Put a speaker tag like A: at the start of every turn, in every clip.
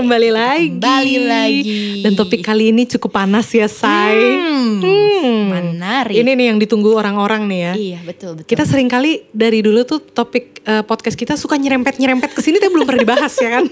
A: kembali lagi.
B: Kembali lagi.
A: Dan topik kali ini cukup panas ya, Say.
B: Hmm,
A: Hmm.
B: menarik.
A: Ini nih yang ditunggu orang-orang nih ya.
B: Iya betul betul.
A: Kita sering kali dari dulu tuh topik eh, podcast kita suka nyerempet-nyerempet ke sini tapi belum pernah dibahas ya kan.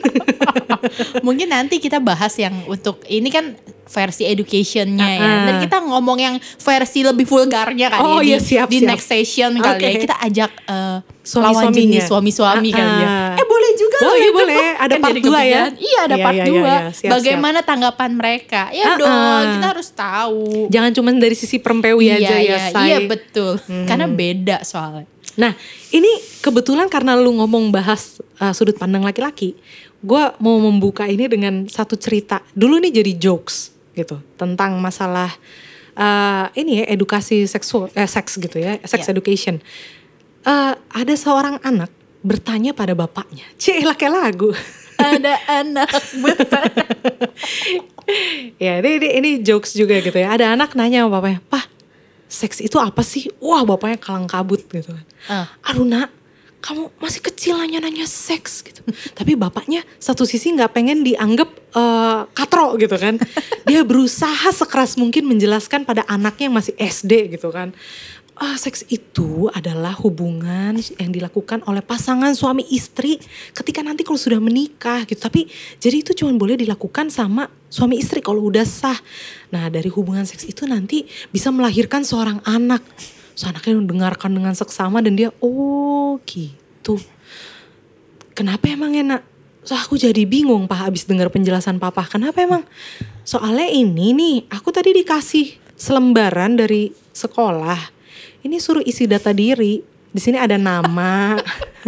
B: Mungkin nanti kita bahas yang untuk ini kan versi educationnya ya.
A: Ah, ah.
B: Dan kita ngomong yang versi lebih vulgarnya kali
A: Oh,
B: ya.
A: iya, siap,
B: di
A: siap.
B: next session kali ya.
A: Oke.
B: Kita ajak eh,
A: Suami-suaminya.
B: suami-suami kali ya. Eh boleh juga loh
A: Boleh,
B: itu.
A: boleh. Ada
B: Kan
A: part
B: jadi
A: dua ya.
B: kepikiran. Iya ada
A: Iya,
B: part
A: iya,
B: 2.
A: iya, iya. Siap,
B: Bagaimana tanggapan mereka? Ya
A: Ah,
B: dong kita harus tahu.
A: Jangan cuma dari sisi perempewi aja ya,
B: iya,
A: Say.
B: iya betul. Karena beda soalnya.
A: Nah, ini kebetulan karena lu ngomong bahas uh, sudut pandang laki-laki, gue mau membuka ini dengan satu cerita. Dulu nih jadi jokes gitu tentang masalah uh, ini ya edukasi seksual, eh, seks gitu ya, sex
B: Iya.
A: education. Uh, ada seorang anak bertanya pada bapaknya, cih kayak lagu.
B: ada anak bertanya.
A: ya ini, ini ini jokes juga gitu ya. Ada anak nanya sama bapaknya, Pak, seks itu apa sih? Wah bapaknya kalang kabut gitu kan. Aduh nak, kamu masih kecil nanya-nanya seks gitu. Tapi bapaknya satu sisi nggak pengen dianggap eh, katro gitu kan. Dia berusaha sekeras mungkin menjelaskan pada anaknya yang masih SD gitu kan. Ah, seks itu adalah hubungan yang dilakukan oleh pasangan suami istri ketika nanti kalau sudah menikah gitu. Tapi jadi itu cuma boleh dilakukan sama suami istri kalau udah sah. Nah dari hubungan seks itu nanti bisa melahirkan seorang anak. So anaknya mendengarkan dengan seksama dan dia oh gitu. Kenapa emang enak? So aku jadi bingung pak habis dengar penjelasan papa. Kenapa emang? Soalnya ini nih aku tadi dikasih selembaran dari sekolah. Ini suruh isi data diri. Di sini ada nama,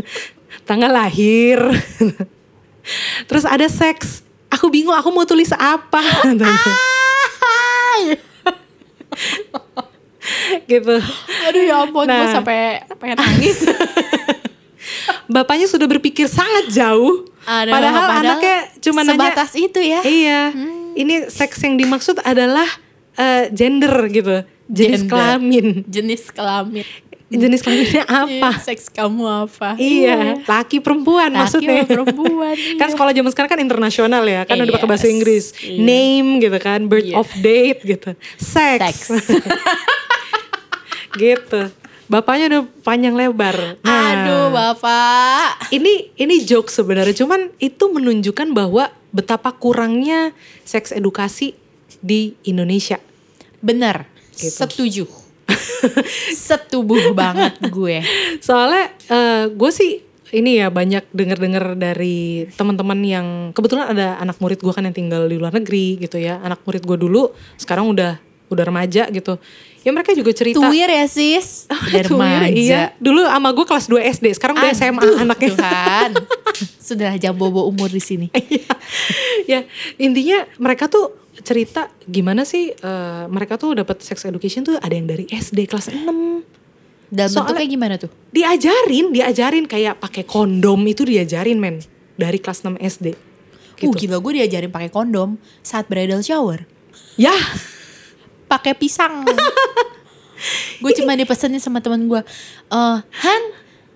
A: tanggal lahir, terus ada seks. Aku bingung aku mau tulis apa. gitu.
B: Aduh ya ampun, gue
A: Nah.
B: sampai pengen nangis.
A: Bapaknya sudah berpikir sangat jauh.
B: Aduh,
A: padahal, anaknya cuma nanya.
B: sebatas itu ya.
A: Iya. Ini seks yang dimaksud adalah eh, gender gitu. Jenis
B: Gender.
A: kelamin.
B: Jenis kelamin.
A: Jenis kelaminnya apa?
B: Iya, Seks kamu apa?
A: Iya, laki perempuan
B: Laki
A: maksudnya.
B: perempuan,
A: kan
B: iya.
A: sekolah zaman sekarang kan internasional ya, kan udah pakai bahasa
B: Yes,
A: Inggris.
B: iya.
A: Name gitu kan, birth
B: Iya.
A: of date gitu. Sex.
B: Seks.
A: gitu. Bapaknya udah panjang lebar. Nah,
B: Aduh bapak.
A: ini ini joke sebenarnya cuman itu menunjukkan bahwa betapa kurangnya seks edukasi di Indonesia.
B: Bener.
A: Gitu.
B: Setuju. Setubuh banget gue.
A: Soalnya gue sih ini ya banyak denger-dengar dari teman-teman yang kebetulan ada anak murid gue kan yang tinggal di luar negeri gitu ya. Anak murid gue dulu sekarang udah udah remaja gitu. Ya mereka juga cerita.
B: Tuwir ya sis. Remaja.
A: Iya. Dulu sama gue kelas 2 SD, sekarang udah SMA
B: Aduh,
A: anaknya.
B: Tuhan. Sudah jam bobo umur di sini.
A: Iya. ya intinya mereka tuh cerita gimana sih eh, mereka tuh dapat sex education tuh ada yang dari SD kelas 6
B: Dan
A: Soalnya-
B: bentuknya gimana tuh?
A: diajarin diajarin kayak pakai kondom itu diajarin men dari kelas 6 SD
B: Uh
A: gitu.
B: gila gue diajarin pakai kondom saat bridal shower.
A: ya
B: pakai pisang. gue cuma dipesenin sama teman gue, eh Han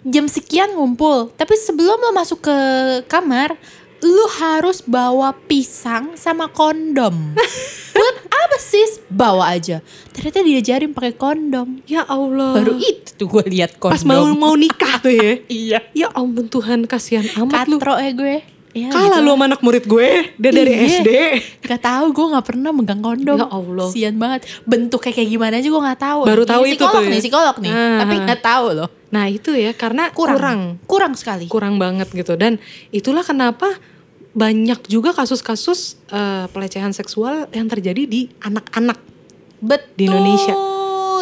B: jam sekian ngumpul, tapi sebelum lo masuk ke kamar, lu harus bawa pisang sama kondom. Buat apa sis? Bawa aja. Ternyata diajarin pakai kondom.
A: ya Allah
B: Baru itu tuh gue lihat kondom.
A: pas mau mau nikah tuh ya
B: iya.
A: ya ampun Tuhan kasihan amat lu
B: Katro ya gue. Ya,
A: kalah
B: gitu
A: lu sama anak murid gue dia dari
B: Iya.
A: SD
B: Gak tahu gue gak pernah megang kondom
A: Ya Allah.
B: Sian banget Bentuknya kayak gimana aja gue gak tahu
A: Baru tahu itu
B: psikolog
A: tuh ya.
B: nih psikolog nih
A: Ah.
B: Tapi gak tahu loh
A: nah itu ya karena
B: kurang.
A: kurang
B: Kurang sekali
A: kurang banget gitu dan itulah kenapa banyak juga kasus-kasus eh, pelecehan seksual yang terjadi di anak-anak
B: Betul
A: Di Indonesia.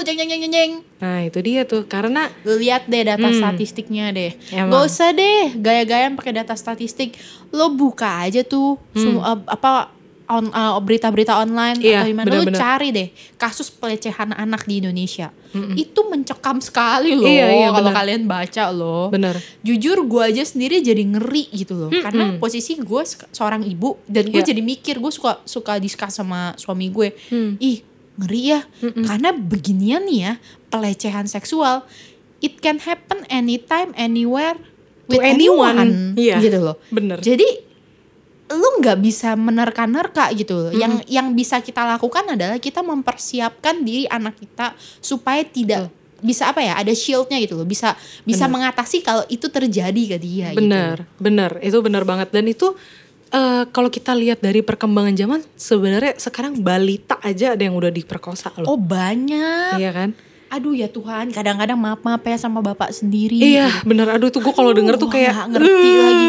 B: Jeng jeng jeng jeng jeng
A: nah itu dia tuh karena
B: Lu lihat deh data
A: Hmm.
B: statistiknya deh
A: Emang.
B: Gak usah deh gaya-gayaan pakai data statistik Lo buka aja tuh
A: Hmm.
B: sem- uh, apa on, uh, berita-berita online
A: Iya,
B: atau gimana Lo
A: bener-bener.
B: cari deh kasus pelecehan anak di Indonesia Itu mencekam sekali loh
A: Iya, iya,
B: Kalau
A: bener.
B: kalian baca loh
A: bener
B: jujur gue aja sendiri jadi ngeri gitu loh karena posisi gue se- seorang ibu dan gue
A: Iya.
B: jadi mikir gue suka suka diskus sama suami gue
A: Hmm.
B: ih ngeri ya karena beginian nih ya pelecehan seksual it can happen anytime anywhere
A: To
B: with
A: anyone. Iya.
B: gitu loh
A: bener
B: jadi lu nggak bisa menerka-nerka gitu loh.
A: Mm-mm.
B: Yang yang bisa kita lakukan adalah kita mempersiapkan diri anak kita supaya tidak bisa apa ya ada shieldnya gitu loh bisa bisa
A: Benar.
B: mengatasi kalau itu terjadi ke dia
A: Benar, benar. Itu benar banget. Dan itu eh, kalau kita lihat dari perkembangan zaman, sebenarnya sekarang balita aja ada yang udah diperkosa
B: gitu.
A: loh.
B: oh banyak
A: Iya kan?
B: Aduh ya Tuhan kadang-kadang maaf maaf ya sama bapak sendiri
A: Iya, benar. Aduh, tuh gue kalau denger tuh kayak
B: nggak ngerti lagi.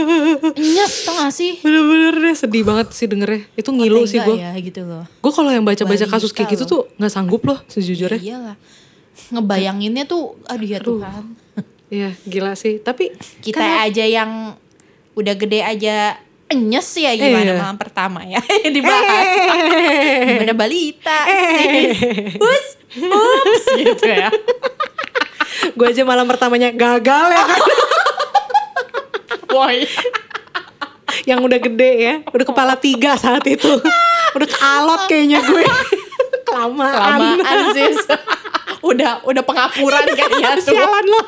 B: nyes tau gak sih
A: Bener-bener deh sedih banget sih dengernya. Itu ngilu sih gue.
B: ya gitu loh
A: Gue kalau yang baca-baca kasus kayak gitu
B: loh.
A: tuh nggak sanggup loh sejujurnya.
B: iyalah ngebayanginnya tuh aduh ya
A: Aduh.
B: Tuhan
A: Iya, gila sih. Tapi
B: kita
A: kan-
B: aja yang udah gede aja nyes ya gimana
A: Iya.
B: malam pertama ya dibahas gimana balita sis Hus, ups gitu ya
A: gue aja malam pertamanya gagal ya kan.
B: boy
A: yang udah gede ya, udah kepala tiga saat itu. udah kealot kayaknya gue. Kelamaan.
B: lamaan sis udah udah pengapuran kayaknya tuh
A: Sialan lo.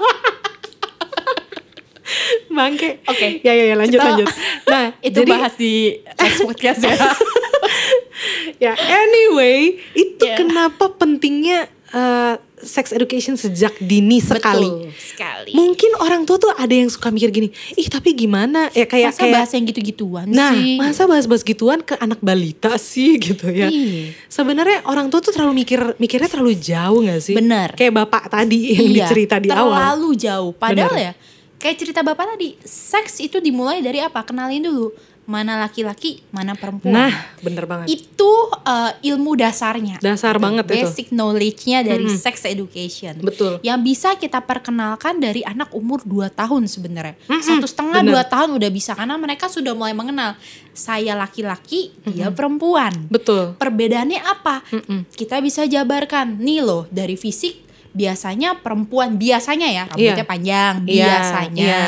A: Bangke.
B: Oke.
A: Ya ya ya lanjut
B: Kita-
A: lanjut. Nah,
B: itu
A: jadi
B: bahas di next podcast ya
A: ya anyway, itu
B: Ya.
A: kenapa pentingnya eh, sex education sejak dini sekali.
B: Betul sekali
A: Mungkin orang tua tuh ada yang suka mikir gini, ih tapi gimana ya kayak
B: masa
A: kayak
B: bahas yang gitu-gituan
A: Nah,
B: sih
A: masa bahas-bahas gituan ke anak balita sih gitu ya.
B: Iya.
A: Sebenarnya orang tua tuh terlalu mikir mikirnya terlalu jauh gak sih?
B: Bener.
A: Kayak bapak tadi yang
B: Iya,
A: dicerita di awal.
B: terlalu jauh. Padahal
A: Bener.
B: ya, kayak cerita bapak tadi, seks itu dimulai dari apa? Kenalin dulu mana laki-laki, mana perempuan.
A: Nah, bener banget.
B: itu uh, ilmu dasarnya.
A: Dasar banget itu.
B: Basic knowledge-nya dari
A: Mm-mm.
B: sex education.
A: Betul.
B: Yang bisa kita perkenalkan dari anak umur 2 tahun sebenarnya.
A: Mm-mm,
B: Satu setengah
A: bener.
B: dua tahun udah bisa karena mereka sudah mulai mengenal saya laki-laki, dia perempuan.
A: Betul.
B: Perbedaannya apa?
A: Mm-mm.
B: Kita bisa jabarkan nih loh dari fisik biasanya perempuan biasanya ya rambutnya
A: Iya.
B: panjang
A: Iya,
B: biasanya
A: iya.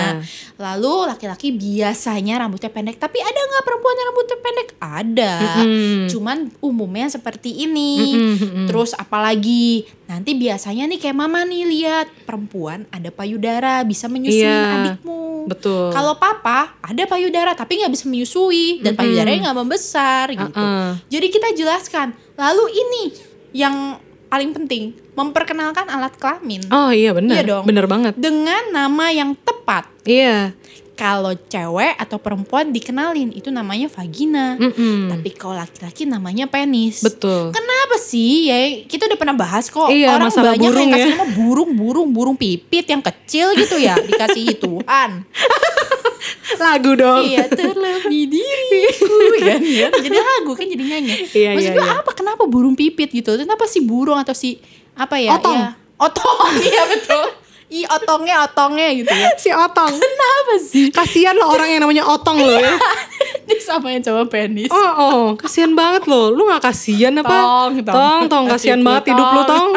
B: lalu laki-laki biasanya rambutnya pendek tapi ada nggak perempuan yang rambutnya pendek ada
A: Mm-mm.
B: cuman umumnya seperti ini
A: mm-mm.
B: terus apalagi nanti biasanya nih kayak mama nih lihat perempuan ada payudara bisa menyusui
A: Iya,
B: adikmu
A: Betul.
B: kalau papa ada payudara tapi nggak bisa menyusui dan
A: Mm-mm.
B: payudaranya nggak membesar gitu.
A: Uh-uh.
B: Jadi kita jelaskan. Lalu ini yang paling penting memperkenalkan alat kelamin
A: Oh iya bener.
B: Iya dong.
A: Bener banget.
B: dengan nama yang tepat.
A: Iya.
B: Kalau cewek atau perempuan dikenalin itu namanya vagina.
A: Mm-mm.
B: Tapi kalau laki-laki namanya penis.
A: Betul.
B: Kenapa sih? Ya kita udah pernah bahas kok.
A: Iya,
B: Orang banyak
A: burung
B: yang kasih
A: ya.
B: nama burung, burung, burung pipit yang kecil gitu ya dikasih Tuhan.
A: Lagu dong.
B: iya terlebih diriku kan ya jadi lagu kan jadi nyanyi
A: Iya,
B: maksud
A: iya,
B: gue
A: iya.
B: apa kenapa burung pipit gitu kenapa si burung atau si apa ya
A: Otong.
B: ya, otong iya betul i otongnya otongnya gitu ya
A: Si Otong.
B: kenapa sih
A: Kasian loh orang yang namanya Otong loh ya.
B: Dia samain sama penis
A: Oh, oh, kasihan banget loh. Lu gak kasihan apa?
B: Tong, tong.
A: tong, tong, kasihan banget hidup lu,
B: Tong.
A: tong.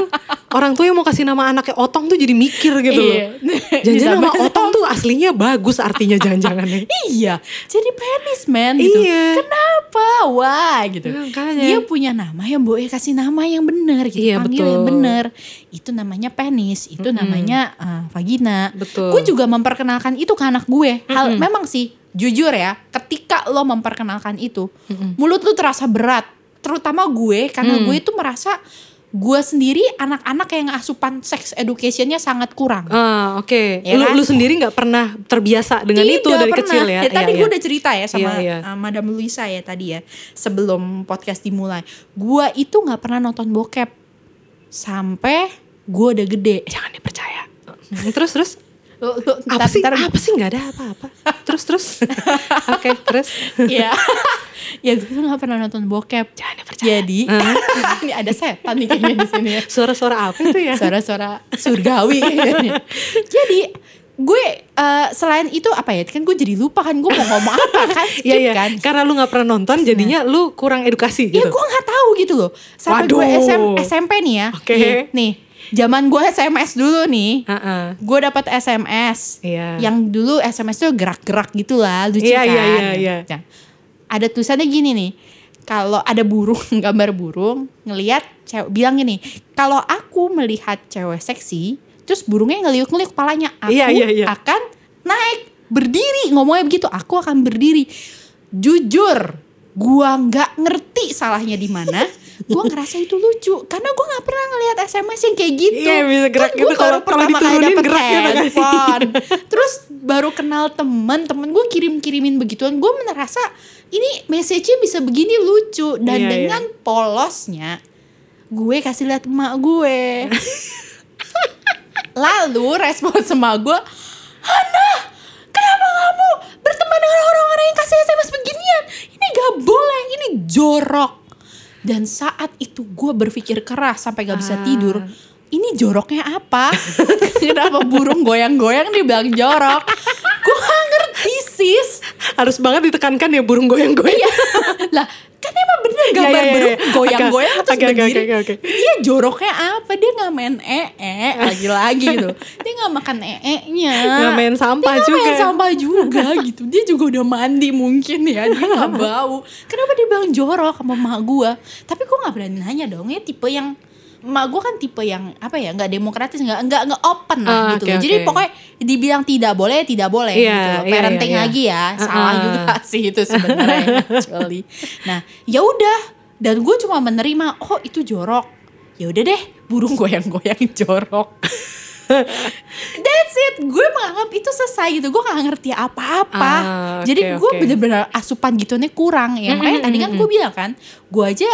A: Orang tuh yang mau kasih nama anaknya Otong tuh jadi mikir gitu loh.
B: Iya.
A: Jangan-jangan nama
B: Disamain
A: Otong tuh aslinya bagus artinya jangan-jangan nih.
B: Iya, jadi penis man gitu.
A: Iya.
B: Kenapa? Wah gitu.
A: Makanya.
B: Dia punya nama yang boleh kasih nama yang benar gitu.
A: Iya,
B: Panggil
A: betul.
B: yang benar. Itu namanya penis, itu namanya uh, vagina.
A: Betul.
B: Gue juga memperkenalkan itu ke anak gue. Hal memang sih jujur ya, ketika lo memperkenalkan itu, mulut lu terasa berat. Terutama gue karena
A: Mm.
B: gue itu merasa gue sendiri anak-anak yang asupan sex educationnya sangat kurang.
A: Ah, oke.
B: Ya
A: lu,
B: kan?
A: lu sendiri nggak pernah terbiasa dengan itu
B: Tidak
A: dari
B: pernah.
A: kecil ya?
B: tadi
A: Iya,
B: gue
A: iya.
B: udah cerita ya sama
A: Iya, iya.
B: uh, Madam Luisa ya tadi ya sebelum podcast dimulai. Gue itu nggak pernah nonton bokep sampai gue udah gede.
A: Jangan dipercaya. Terus terus
B: Lu- lu
A: apa sih?
B: ntar-
A: Apa sih nggak ada apa-apa. Terus terus. Oke, terus.
B: ya ya gue tuh nggak pernah nonton bokep.
A: Jangan dipercaya.
B: Jadi ini ada setan nih kayaknya di sini ya.
A: Suara-suara apa itu ya?
B: Suara-suara surgawi kayaknya. Jadi gue eh, selain itu apa ya kan gue jadi lupa kan gue mau ngomong apa kan skip
A: Iya iya.
B: kan
A: Karena lu nggak pernah nonton, jadinya lu kurang edukasi
B: Ya
A: gitu.
B: gue nggak tahu gitu loh. Sampai gue
A: Waduh.
B: SM, SMP nih ya.
A: Oke.
B: Nih, nih, zaman gue SMS dulu nih.
A: Heeh.
B: Gue dapat SMS.
A: Iya.
B: Yang dulu SMS tuh gerak-gerak gitu lah, lucu
A: Iya,
B: kan.
A: iya, iya.
B: Nah, ada tulisannya gini nih. Kalau ada burung, gambar burung, ngelihat cewek bilang gini, kalau aku melihat cewek seksi, terus burungnya ngeliuk-ngeliuk kepalanya, aku
A: Iya, iya, iya.
B: akan naik berdiri ngomongnya begitu, aku akan berdiri. Jujur, gua nggak ngerti salahnya di mana gua ngerasa itu lucu karena gua nggak pernah ngelihat SMS yang kayak gitu
A: Iya, bisa gerak
B: Kan
A: gitu.
B: gua baru
A: Kalau- kalau
B: pertama kali dapet
A: gerak gitu kan.
B: handphone terus baru kenal temen temen gue kirim kirimin begituan gue merasa ini message-nya bisa begini lucu dan
A: Iya, iya.
B: dengan polosnya gue kasih lihat emak gue lalu respon sama gue Hana kenapa kamu berteman dengan orang-orang yang kasih SMS beginian ini gak boleh ini jorok dan saat itu gue berpikir keras sampai gak bisa
A: Ah.
B: tidur ini joroknya apa kenapa burung goyang-goyang dibilang jorok gue gak ngerti sis
A: Harus banget ditekankan ya burung goyang-goyang.
B: Iya. lah kan emang bener gambar
A: Iya, iya, iya.
B: burung goyang-goyang terus
A: agak-
B: berdiri.
A: agak- agak.
B: Dia joroknya apa? Dia nggak main ee lagi-lagi gitu. Dia nggak makan ee-nya.
A: Nggak main sampah
B: dia nggak main
A: juga.
B: sampah juga gitu. Dia juga udah mandi mungkin ya. Dia nggak bau. Kenapa dia bilang jorok sama emak gua? Tapi gua nggak berani nanya dong. Ya tipe yang emak gue kan tipe yang apa ya nggak demokratis nggak nggak nggak open lah
A: Ah,
B: gitu loh. jadi
A: oke.
B: pokoknya dibilang tidak boleh tidak boleh
A: Iya,
B: gitu
A: iya,
B: parenting
A: iya, iya.
B: lagi ya salah
A: Ah, ah.
B: juga sih itu sebenarnya actually. Nah, ya udah dan gue cuma menerima oh itu jorok. Ya udah deh, burung goyang-goyang jorok. That's it. Gue menganggap itu selesai gitu. Gue gak ngerti apa-apa.
A: Ah,
B: Jadi gue
A: oke.
B: bener-bener asupan gitunya kurang. Ya makanya tadi kan gue bilang kan, gue aja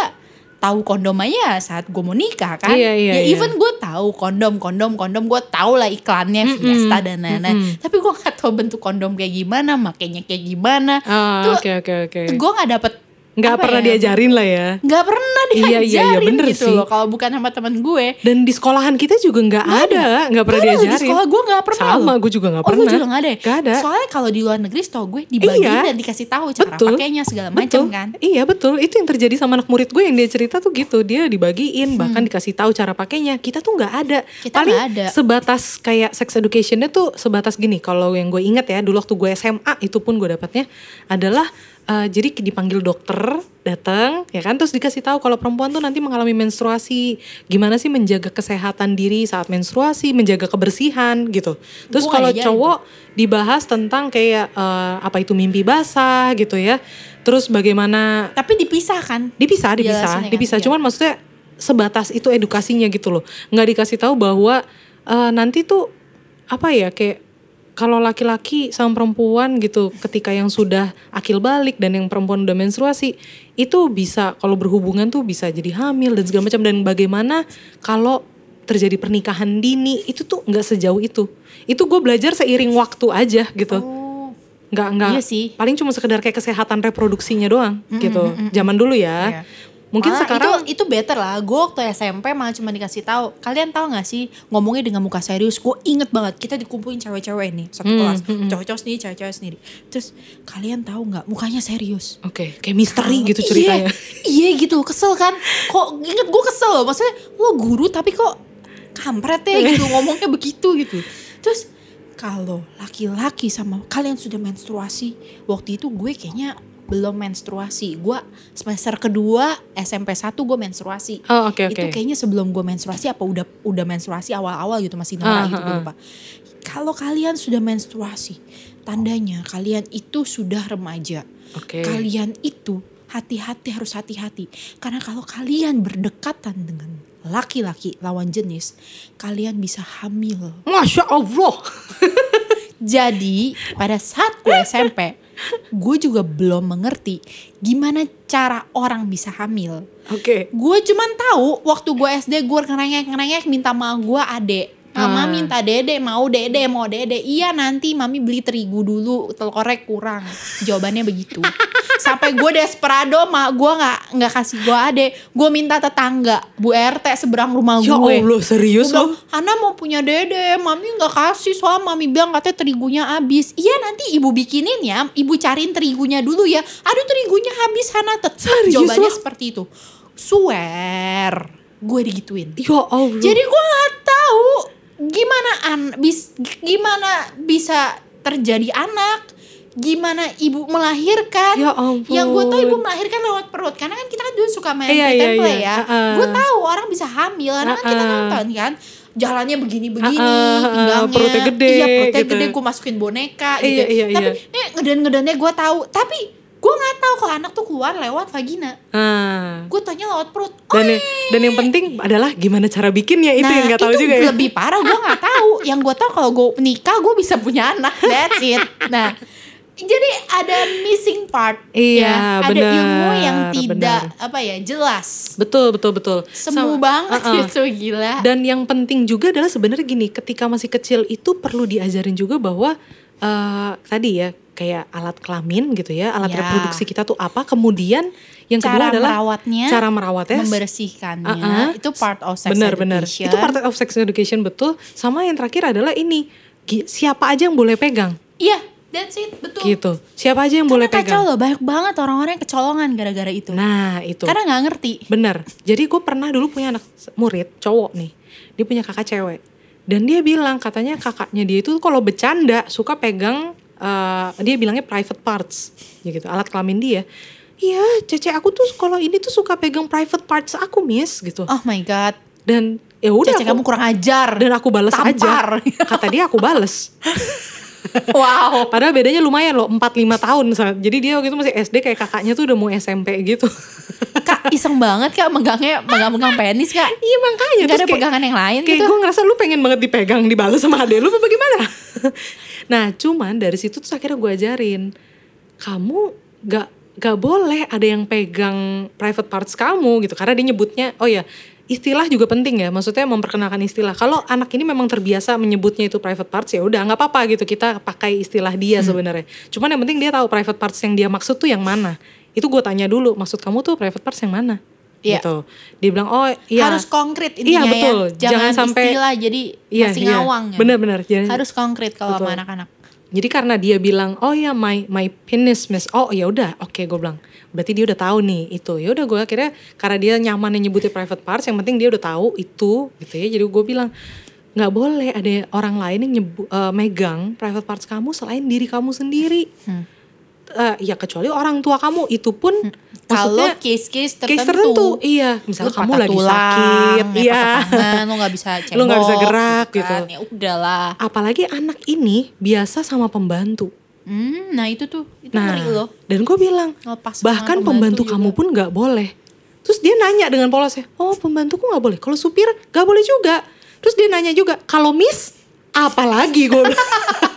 B: tahu kondom aja saat gue mau nikah kan.
A: Iya, iya,
B: ya
A: iya.
B: even gue tahu kondom, kondom, kondom. Gue tahu lah iklannya Fiesta dan lain-lain. Tapi gue gak tahu bentuk kondom kayak gimana, makainya kayak gimana.
A: Ah,
B: Tuh,
A: Oke oke oke.
B: gue nggak dapet
A: Nggak pernah
B: ya,
A: diajarin lah ya.
B: nggak pernah
A: Iya,
B: diajarin
A: iya, iya, bener
B: gitu
A: sih.
B: loh kalau bukan sama teman gue
A: Dan di sekolahan kita juga nggak ada, nggak pernah
B: ada,
A: diajarin.
B: di sekolah gue nggak pernah
A: Sama, gue juga nggak
B: oh,
A: pernah.
B: gue juga nggak ada?
A: Nggak ada.
B: soalnya kalau di luar negeri setau gue dibagiin
A: Iya.
B: dan dikasih tahu cara
A: Betul.
B: pakainya segala macam kan
A: Iya betul. Itu yang terjadi sama anak murid gue yang dia cerita tuh gitu. Dia dibagiin bahkan dikasih tahu cara pakainya. Kita tuh nggak ada.
B: Hmm. Kita
A: Paling
B: nggak ada.
A: sebatas kayak sex educationnya tuh sebatas gini. Kalau yang gue ingat ya dulu waktu gue SMA itu pun gue dapatnya adalah eh, jadi dipanggil dokter datang ya kan? Terus dikasih tahu kalau perempuan tuh nanti mengalami menstruasi. Gimana sih menjaga kesehatan diri saat menstruasi menjaga kebersihan gitu. Terus kalau
B: diajarin
A: cowok dibahas tentang kayak eh, apa itu mimpi basah gitu ya. Terus bagaimana
B: tapi dipisah kan?
A: Dipisah dipisah
B: Jelasin ya kan?
A: dipisah.
B: Iya.
A: cuman maksudnya sebatas itu edukasinya gitu loh. Nggak dikasih tahu bahwa eh, nanti tuh apa ya kayak kalau laki-laki sama perempuan gitu ketika yang sudah akil balik dan yang perempuan udah menstruasi itu bisa kalau berhubungan tuh bisa jadi hamil dan segala macam. Dan bagaimana kalau terjadi pernikahan dini itu tuh nggak sejauh itu. Itu gue belajar seiring waktu aja gitu.
B: Oh.
A: Nggak nggak.
B: Iya sih.
A: paling cuma sekedar kayak kesehatan reproduksinya doang gitu. zaman dulu ya.
B: Iya.
A: Mungkin
B: Malah
A: sekarang
B: itu itu better lah. Gue waktu SMP malah cuma dikasih tahu kalian tahu nggak sih ngomongnya dengan muka serius? Gue inget banget kita dikumpulin cewek-cewek nih satu
A: Hmm,
B: kelas. cowok-cowok sendiri cewek-cewek sendiri. Terus kalian tahu nggak? Mukanya serius.
A: Oke kayak misteri gitu
B: Iya,
A: ceritanya.
B: Iya gitu, kesel kan. Kok inget gue kesel loh. Maksudnya lo guru tapi kok kampret ya gitu ngomongnya begitu gitu. Terus kalau laki-laki sama kalian sudah menstruasi, waktu itu gue kayaknya belum menstruasi. Gue semester kedua SMP 1 gue menstruasi.
A: oh oke
B: Itu
A: oke
B: kayaknya sebelum gue menstruasi apa udah udah menstruasi awal-awal gitu masih norak
A: Ah,
B: gitu gue
A: ah, ah.
B: lupa. Kalau kalian sudah menstruasi, tandanya kalian itu sudah remaja
A: oke
B: kalian itu hati-hati harus hati-hati karena kalau kalian berdekatan dengan laki-laki lawan jenis kalian bisa hamil
A: masya allah
B: jadi pada saat gue SMP gue juga belum mengerti gimana cara orang bisa hamil.
A: Oke.
B: Gue cuman tahu waktu gue SD gue ngerengek ngerengek minta sama gue adek Mama
A: Ah.
B: minta dede mau dede mau dede. Iya nanti mami beli terigu dulu telurnya kurang. Jawabannya begitu sampai gue desperado mak gue nggak nggak kasih gue adek gue minta tetangga bu rt seberang rumah
A: ya
B: gue
A: allah serius lo
B: Hana mau punya dede, mami nggak kasih soal mami bilang katanya terigunya habis. Iya nanti ibu bikinin ya, ibu cariin terigunya dulu ya. Aduh terigunya habis Hana tetap jawabannya
A: lo?
B: seperti itu. Swear, gue digituin.
A: ya allah
B: Jadi gue nggak tahu gimana an bis gimana bisa terjadi anak, gimana ibu melahirkan.
A: Ya ampun.
B: Yang gue tahu ibu melahirkan lewat perut karena kan kita kan dulu suka main
A: Iya, iya,
B: play
A: iya.
B: ya.
A: Uh-uh.
B: Gue tahu orang bisa hamil karena kan kita nonton kan. Jalannya begini-begini,
A: Uh-uh, uh-uh,
B: pinggangnya,
A: perutnya gede,
B: iya perutnya
A: gitu.
B: gede, gue masukin boneka
A: Iya,
B: gitu.
A: iya,
B: Tapi
A: iya.
B: eh, ngeden-ngedennya gue tahu, tapi gue nggak tahu kalau anak tuh keluar lewat vagina
A: Ah.
B: gue tanya lewat perut
A: Dan yang, dan yang penting adalah gimana cara bikinnya itu yang nggak tahu
B: itu
A: juga ya.
B: lebih parah gue nggak tahu yang gue tahu kalau gue nikah gue bisa punya anak that's it nah jadi ada missing part
A: Iya,
B: ya. ada
A: benar,
B: ilmu yang tidak
A: benar.
B: apa ya jelas
A: Betul betul betul.
B: semu
A: Sama-
B: banget
A: Uh-uh.
B: gitu gila
A: Dan yang penting juga adalah sebenarnya gini, ketika masih kecil itu perlu diajarin juga bahwa eh, tadi ya kayak alat kelamin gitu ya, alat
B: Ya.
A: reproduksi kita tuh apa. Kemudian yang kedua
B: cara
A: adalah
B: merawatnya
A: cara merawatnya.
B: membersihkannya
A: Uh-uh.
B: itu part of sex
A: benar.
B: education
A: Itu part of sex education betul. Sama yang terakhir adalah ini, siapa aja yang boleh pegang
B: iya that's it betul
A: gitu. Siapa aja yang boleh
B: Karena kacau
A: pegang.
B: loh banyak banget orang-orang yang kecolongan gara-gara itu
A: Nah, itu.
B: karena nggak ngerti
A: Bener. Jadi gue pernah dulu punya anak murid cowok nih. Dia punya kakak cewek. Dan dia bilang katanya kakaknya dia itu kalau bercanda suka pegang eh, dia bilangnya private parts, ya gitu alat kelamin dia. Iya, cece aku tuh kalau ini tuh suka pegang private parts aku miss gitu.
B: oh my god
A: Dan ya udah
B: Cece
A: aku-
B: kamu kurang ajar
A: dan aku bales
B: Tampar.
A: aja. Kata dia aku bales.
B: wow
A: Padahal bedanya lumayan loh, 4-5 tahun. Jadi dia waktu itu masih SD kayak kakaknya tuh udah mau SMP gitu.
B: kak iseng banget kak megangnya megang-megang penis kak
A: iya makanya. Terus
B: ada
A: kayak-
B: pegangan yang lain
A: Kayak
B: gitu
A: gue ngerasa lu pengen banget dipegang dibalas sama adek lu apa bagaimana? nah cuman dari situ tuh akhirnya gue ajarin kamu gak gak boleh ada yang pegang private parts kamu gitu karena dia nyebutnya oh ya istilah juga penting ya maksudnya memperkenalkan istilah kalau anak ini memang terbiasa menyebutnya itu private parts ya udah nggak apa-apa gitu kita pakai istilah dia sebenarnya cuman yang penting dia tahu private parts yang dia maksud tuh yang mana itu gue tanya dulu maksud kamu tuh private parts yang mana
B: Iya.
A: gitu dia bilang oh iya
B: harus konkret
A: Iya,
B: intinya
A: betul.
B: ya jangan,
A: Jangan sampai-
B: istilah jadi
A: Iya,
B: masih
A: iya.
B: ngawang ya.
A: Benar-benar.
B: Harus konkret kalau sama anak-anak
A: Jadi karena dia bilang, oh ya my my penis miss, oh ya udah, oke gue bilang, berarti dia udah tahu nih itu. Ya udah gue akhirnya karena dia nyaman nyebutnya private parts, yang penting dia udah tahu itu, gitu ya. Jadi gue bilang nggak boleh ada orang lain yang nyebu, eh, megang private parts kamu selain diri kamu sendiri.
B: Hmm.
A: Eh, ya kecuali orang tua kamu itu pun
B: kalau
A: maksudnya
B: case-case tertentu,
A: case tertentu, iya. Misalnya kamu lagi
B: tulang,
A: sakit,
B: ya
A: iya.
B: tangan, lu nggak bisa cebok,
A: Lu nggak bisa gerak,
B: gitu. kan.
A: gitu.
B: Ya udahlah.
A: Apalagi anak ini biasa sama pembantu.
B: Hmm, nah itu tuh, itu
A: Nah,
B: ngeri loh.
A: dan gue bilang,
B: Ngelepas
A: bahkan pembantu,
B: juga.
A: kamu pun nggak boleh. Terus dia nanya dengan polosnya, oh pembantuku nggak boleh. Kalau supir nggak boleh juga. Terus dia nanya juga, kalau miss, apalagi gue.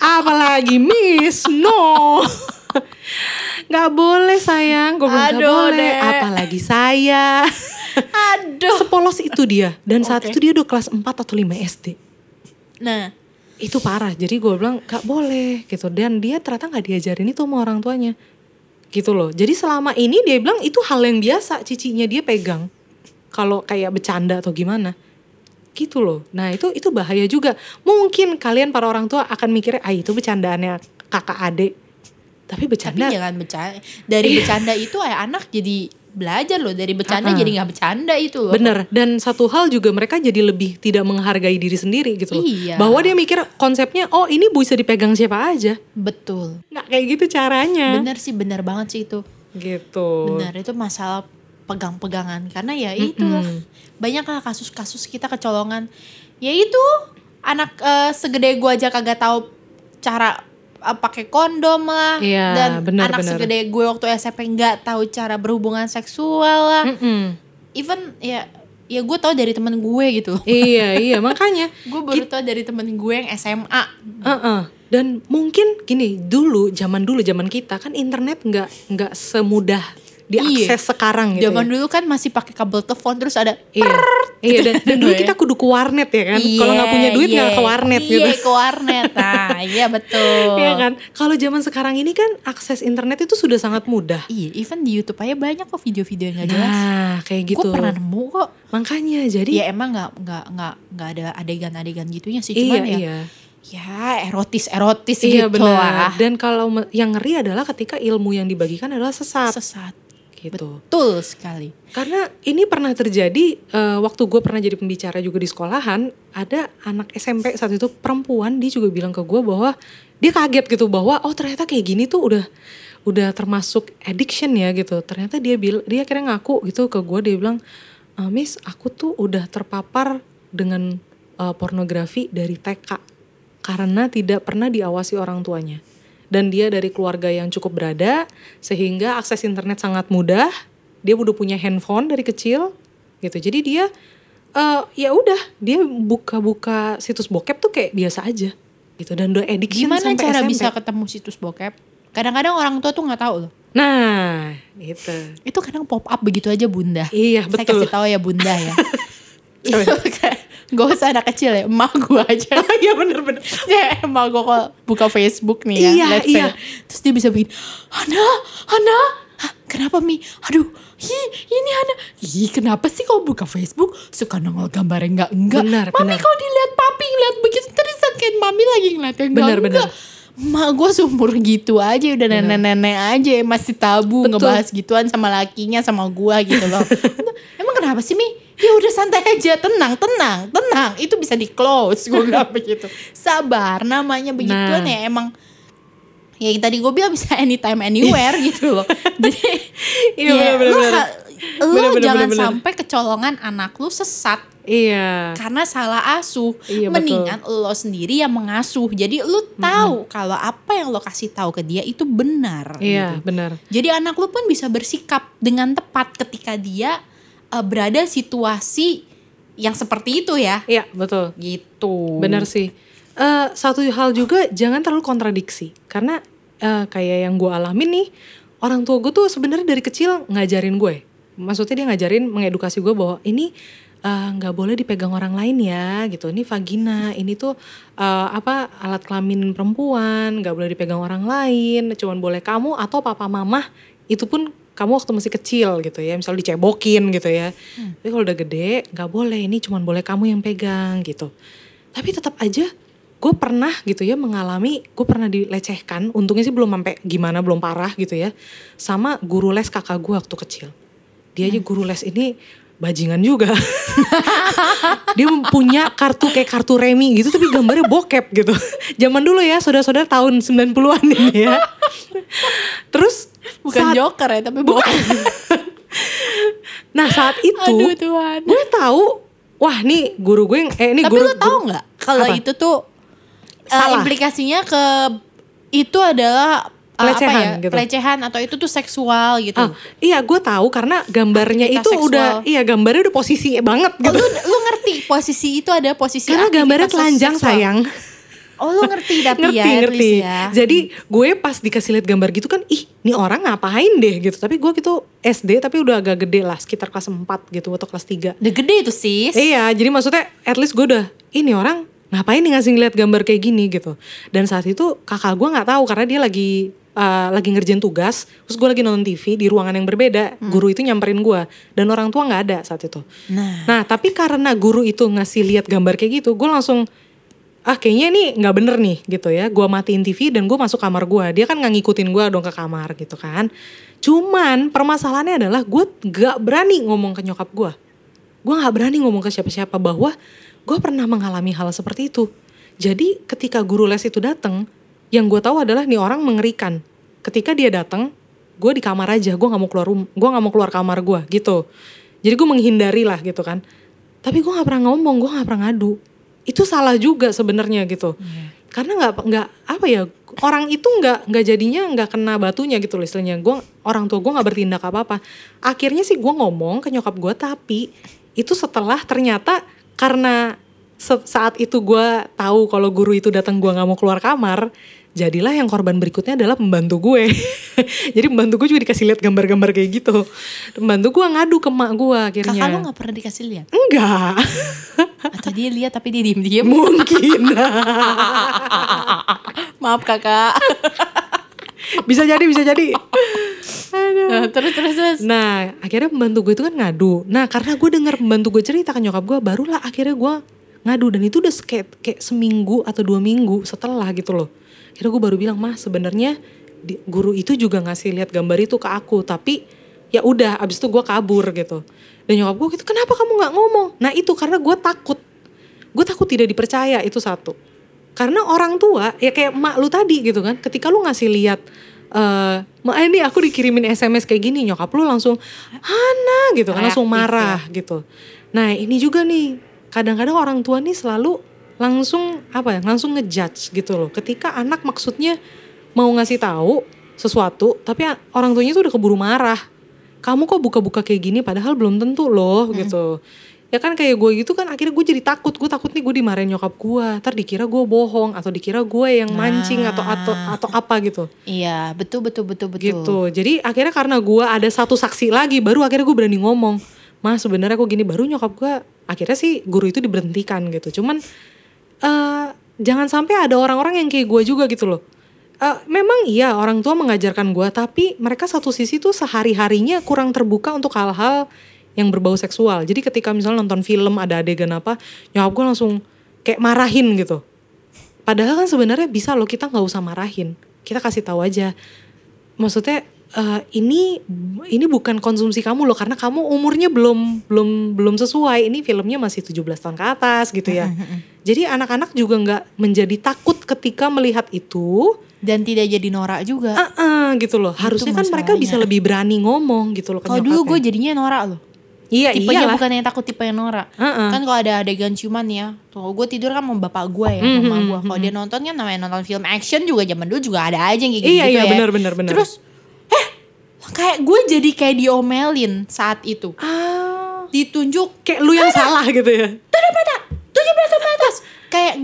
A: apalagi miss, no. nggak boleh sayang, gue bilang nggak boleh.
B: Dek.
A: Apalagi saya.
B: Aduh.
A: Sepolos itu dia. Dan saat
B: Oke.
A: itu dia udah kelas 4 atau 5 SD.
B: Nah,
A: itu parah jadi gue bilang gak boleh gitu dan dia ternyata nggak diajarin itu sama orang tuanya gitu loh jadi selama ini dia bilang itu hal yang biasa cicinya dia pegang kalau kayak bercanda atau gimana gitu loh nah itu itu bahaya juga mungkin kalian para orang tua akan mikirnya ah itu bercandaannya kakak adik tapi
B: tapi
A: bercanda
B: jangan bercanda. Dari bercanda itu ya anak jadi belajar loh. Dari bercanda
A: Ah-ah.
B: jadi nggak bercanda itu loh.
A: Bener, dan satu hal juga mereka jadi lebih tidak menghargai diri sendiri gitu loh.
B: Iya.
A: Bahwa dia mikir konsepnya, oh ini bisa dipegang siapa aja.
B: Betul.
A: Nggak kayak gitu caranya.
B: Bener sih, bener banget sih itu.
A: Gitu.
B: Bener itu masalah pegang-pegangan karena ya itulah banyak lah kasus-kasus kita kecolongan. Ya itu anak eh, segede gua aja kagak tahu cara eh, pakai kondom lah
A: Iya,
B: dan
A: benar,
B: anak
A: benar.
B: segede gue waktu SMP nggak tahu cara berhubungan seksual lah.
A: Mm-mm.
B: Even ya ya gue tahu dari temen gue gitu.
A: iya iya makanya.
B: gue baru tahu dari temen gue yang SMA.
A: Uh-uh. Dan mungkin gini dulu zaman dulu zaman kita kan internet nggak nggak semudah diakses sekarang gitu.
B: Iya. Zaman
A: ya.
B: dulu kan masih pakai kabel telepon terus ada
A: Iya. Iya dan, dan dulu
B: Iya.
A: kita kudu ke warnet ya kan. Kalau nggak punya duit nggak
B: iya.
A: ke warnet
B: iya,
A: gitu.
B: ke warnet. Nah, iya betul.
A: Iya kan. Kalau zaman sekarang ini kan akses internet itu sudah sangat mudah.
B: Iya, even di YouTube aja banyak kok video-video yang gak jelas.
A: Nah kayak gitu.
B: Gue pernah nemu kok.
A: Makanya jadi.
B: Ya emang nggak nggak nggak nggak ada adegan-adegan gitunya sih,
A: iya
B: cuman ya
A: iya.
B: ya erotis erotis
A: Iya
B: gitu
A: benar.
B: lah.
A: Dan kalau yang ngeri adalah ketika ilmu yang dibagikan adalah sesat
B: Sesat.
A: Gitu.
B: Betul sekali.
A: Karena ini pernah terjadi eh, waktu gue pernah jadi pembicara juga di sekolahan, ada anak SMP saat itu perempuan dia juga bilang ke gue bahwa dia kaget gitu bahwa oh ternyata kayak gini tuh udah udah termasuk addiction ya gitu. Ternyata dia bil dia akhirnya ngaku gitu ke gue dia bilang, "Eh, Miss aku tuh udah terpapar dengan eh, pornografi dari TK karena tidak pernah diawasi orang tuanya. Dan dia dari keluarga yang cukup berada sehingga akses internet sangat mudah. Dia udah punya handphone dari kecil gitu. Jadi dia eh ya udah dia buka-buka situs bokep tuh kayak biasa aja gitu dan udah addiction
B: Gimana
A: sampai
B: cara
A: SMP.
B: bisa ketemu situs bokep? Kadang-kadang orang tua tuh nggak tahu loh.
A: Nah, itu.
B: Itu kadang pop up begitu aja bunda.
A: Iya,
B: Saya
A: betul.
B: kasih tahu ya bunda ya. Gak usah anak kecil ya, emak gue aja.
A: Iya bener-bener.
B: ya emak gue kalau buka Facebook nih ya,
A: Iya,
B: let's say.
A: iya.
B: Terus dia bisa bikin, Hana, Hana, Hah, kenapa Mi? Aduh, hi, ini Hana. Ih, kenapa sih kalau buka Facebook suka nongol gambar yang enggak enggak?
A: Benar,
B: Mami
A: benar.
B: kalau dilihat papi ngeliat begitu terus kan Mami lagi ngeliat yang enggak
A: Benar, benar.
B: enggak. Mak gue seumur gitu aja udah nenek-nenek aja masih tabu
A: Betul.
B: ngebahas gituan sama lakinya sama gua gitu loh. Emang kenapa sih Mi? Ya udah santai aja, tenang, tenang, tenang. Itu bisa di close, gue bilang begitu. Sabar, namanya begituan
A: Nah.
B: ya emang. Ya yang tadi gue bilang bisa anytime anywhere gitu loh. Jadi
A: Iya,
B: ya, lu,
A: bener.
B: ha- lu
A: Bener-bener,
B: jangan
A: bener-bener.
B: sampai kecolongan anak lu sesat
A: Iya.
B: karena salah asuh.
A: Iya, betul.
B: Mendingan lo sendiri yang mengasuh. Jadi lu tahu kalau apa yang lo kasih tahu ke dia itu benar.
A: Iya,
B: gitu.
A: benar.
B: Jadi anak lu pun bisa bersikap dengan tepat ketika dia uh, berada situasi yang seperti itu ya.
A: Iya, betul.
B: Gitu.
A: Benar sih. Eh satu hal juga jangan terlalu kontradiksi karena eh, kayak yang gue alamin nih orang tua gue tuh sebenarnya dari kecil ngajarin gue. Maksudnya dia ngajarin mengedukasi gue bahwa ini nggak boleh dipegang orang lain ya gitu. Ini vagina, ini tuh eh, apa alat kelamin perempuan, nggak boleh dipegang orang lain. Cuman boleh kamu atau papa mama. Itu pun kamu waktu masih kecil gitu ya, misal dicebokin gitu ya. Tapi kalau udah gede nggak boleh. Ini cuman boleh kamu yang pegang gitu. Tapi tetap aja gue pernah gitu ya mengalami gue pernah dilecehkan untungnya sih belum sampai gimana belum parah gitu ya sama guru les kakak gue waktu kecil dia aja guru les ini bajingan juga. Dia punya kartu kayak kartu remi gitu tapi gambarnya bokep gitu. Zaman dulu ya saudara-saudara tahun 90-an ini ya. Terus
B: Bukan
A: saat-
B: joker ya, tapi bukan.
A: nah saat itu
B: Aduh Tuhan.
A: gue tahu wah nih guru gue yang eh ini
B: Tapi
A: guru
B: lu tahu
A: guru-
B: nggak kalau itu tuh uh, implikasinya ke itu adalah
A: Pelecehan
B: apa ya?
A: gitu.
B: Pelecehan atau itu tuh seksual gitu.
A: Ah, iya gue tahu karena gambarnya
B: Aktivitas
A: itu
B: seksual.
A: udah iya gambarnya udah posisi banget
B: Oh,
A: gitu.
B: lu lu ngerti posisi itu ada posisi
A: karena gambarnya telanjang
B: seksual.
A: sayang.
B: Oh lu ngerti tapi
A: ngerti
B: ya
A: ngerti.
B: ya.
A: Jadi gue pas dikasih lihat gambar gitu kan, ih, ini orang ngapain deh gitu. Tapi gue gitu SD tapi udah agak gede lah, sekitar kelas 4 gitu atau kelas 3.
B: Udah gede itu sis.
A: Iya, jadi maksudnya at least gue udah ini orang ngapain nih ngasih ngeliat gambar kayak gini gitu. Dan saat itu kakak gue nggak tahu karena dia lagi uh, lagi ngerjain tugas, terus gue lagi nonton TV di ruangan yang berbeda. Guru itu nyamperin gue dan orang tua nggak ada saat itu.
B: Nah.
A: Nah, tapi karena guru itu ngasih lihat gambar kayak gitu, gue langsung ah kayaknya ini nggak bener nih gitu ya. Gue matiin TV dan gue masuk kamar gue. Dia kan nggak ngikutin gue dong ke kamar gitu kan. Cuman permasalahannya adalah gue gak berani ngomong ke nyokap gue. Gue gak berani ngomong ke siapa-siapa bahwa gue pernah mengalami hal seperti itu. Jadi ketika guru les itu datang, yang gue tahu adalah nih orang mengerikan. Ketika dia datang, gue di kamar aja, gue nggak mau keluar rum, gue nggak mau keluar kamar gue gitu. Jadi gue menghindari lah gitu kan. Tapi gue nggak pernah ngomong, gue nggak pernah ngadu. Itu salah juga sebenarnya gitu. Karena nggak nggak apa ya orang itu nggak nggak jadinya nggak kena batunya gitu loh istilahnya. Gue orang tua gue nggak bertindak apa apa. Akhirnya sih gue ngomong ke nyokap gue tapi itu setelah ternyata karena saat itu gue tahu kalau guru itu datang gue nggak mau keluar kamar jadilah yang korban berikutnya adalah pembantu gue jadi pembantu gue juga dikasih lihat gambar-gambar kayak gitu pembantu gue ngadu ke mak gue akhirnya
B: Kakak lu gak pernah dikasih lihat?
A: enggak
B: Atau dia lihat tapi dia diem-diem?
A: mungkin
B: Maaf kakak.
A: bisa jadi bisa jadi Aduh.
B: Nah, terus terus terus.
A: Nah akhirnya pembantu gue itu kan ngadu. Nah karena gue dengar pembantu gue cerita ke nyokap gue, barulah akhirnya gue ngadu dan itu udah kayak, kayak seminggu atau dua minggu setelah gitu loh. Akhirnya gue baru bilang mah sebenarnya guru itu juga ngasih lihat gambar itu ke aku, tapi ya udah abis itu gue kabur gitu. Dan nyokap gue gitu, kenapa kamu nggak ngomong? Nah itu karena gue takut, gue takut tidak dipercaya itu satu. Karena orang tua ya kayak emak lu tadi gitu kan, ketika lu ngasih lihat eh "Ma, ini aku dikirimin SMS kayak gini nyokap lu langsung Hana gitu kan langsung marah gitu. Nah ini juga nih kadang-kadang orang tua nih selalu langsung apa ya langsung ngejudge gitu loh. Ketika anak maksudnya mau ngasih tahu sesuatu tapi orang tuanya tuh udah keburu marah. Kamu kok buka-buka kayak gini padahal belum tentu loh gitu. Ya kan kayak gue gitu kan akhirnya gue jadi takut. Gue takut nih gue dimarahin nyokap gue. Ntar dikira gue bohong atau dikira gue yang mancing atau atau atau apa gitu.
B: Iya, betul betul betul betul.
A: gitu. Jadi akhirnya karena gue ada satu saksi lagi baru akhirnya gue berani ngomong mas sebenarnya aku gini? Baru nyokap gue akhirnya sih guru itu diberhentikan gitu. Cuman eh jangan sampai ada orang-orang yang kayak gue juga gitu loh Eh, memang iya orang tua mengajarkan gue tapi mereka satu sisi tuh sehari harinya kurang terbuka untuk hal-hal yang berbau seksual jadi ketika misalnya nonton film ada adegan apa nyokap gue langsung kayak marahin gitu Padahal kan sebenarnya bisa loh kita nggak usah marahin. Kita kasih tahu aja. Maksudnya eh, ini ini bukan konsumsi kamu loh karena kamu umurnya belum belum belum sesuai. Ini filmnya masih 17 tahun ke atas gitu ya. Jadi anak-anak juga nggak menjadi takut ketika melihat itu.
B: Dan tidak jadi norak juga.
A: Ah, ah, gitu loh. Harusnya kan mereka bisa lebih berani ngomong gitu loh
B: Kalau dulu gue jadinya norak loh.
A: Iya
B: Tipenya
A: iyalah.
B: bukan yang takut tipe yang norak.
A: Heeh.
B: Kan kalau ada adegan ciuman ya. Tuh gue tidur kan sama bapak gue ya,
A: Mhm,
B: mama gue. Kalau dia nonton kan namanya nonton film action juga zaman dulu juga ada aja yang kayak
A: Iya,
B: gitu
A: iya,
B: ya.
A: benar, benar, benar.
B: Terus eh kayak gue jadi kayak diomelin saat itu.
A: Ah,
B: Ditunjuk
A: kayak lu yang salah gitu ya.
B: 17 tahun ke atas. Kayak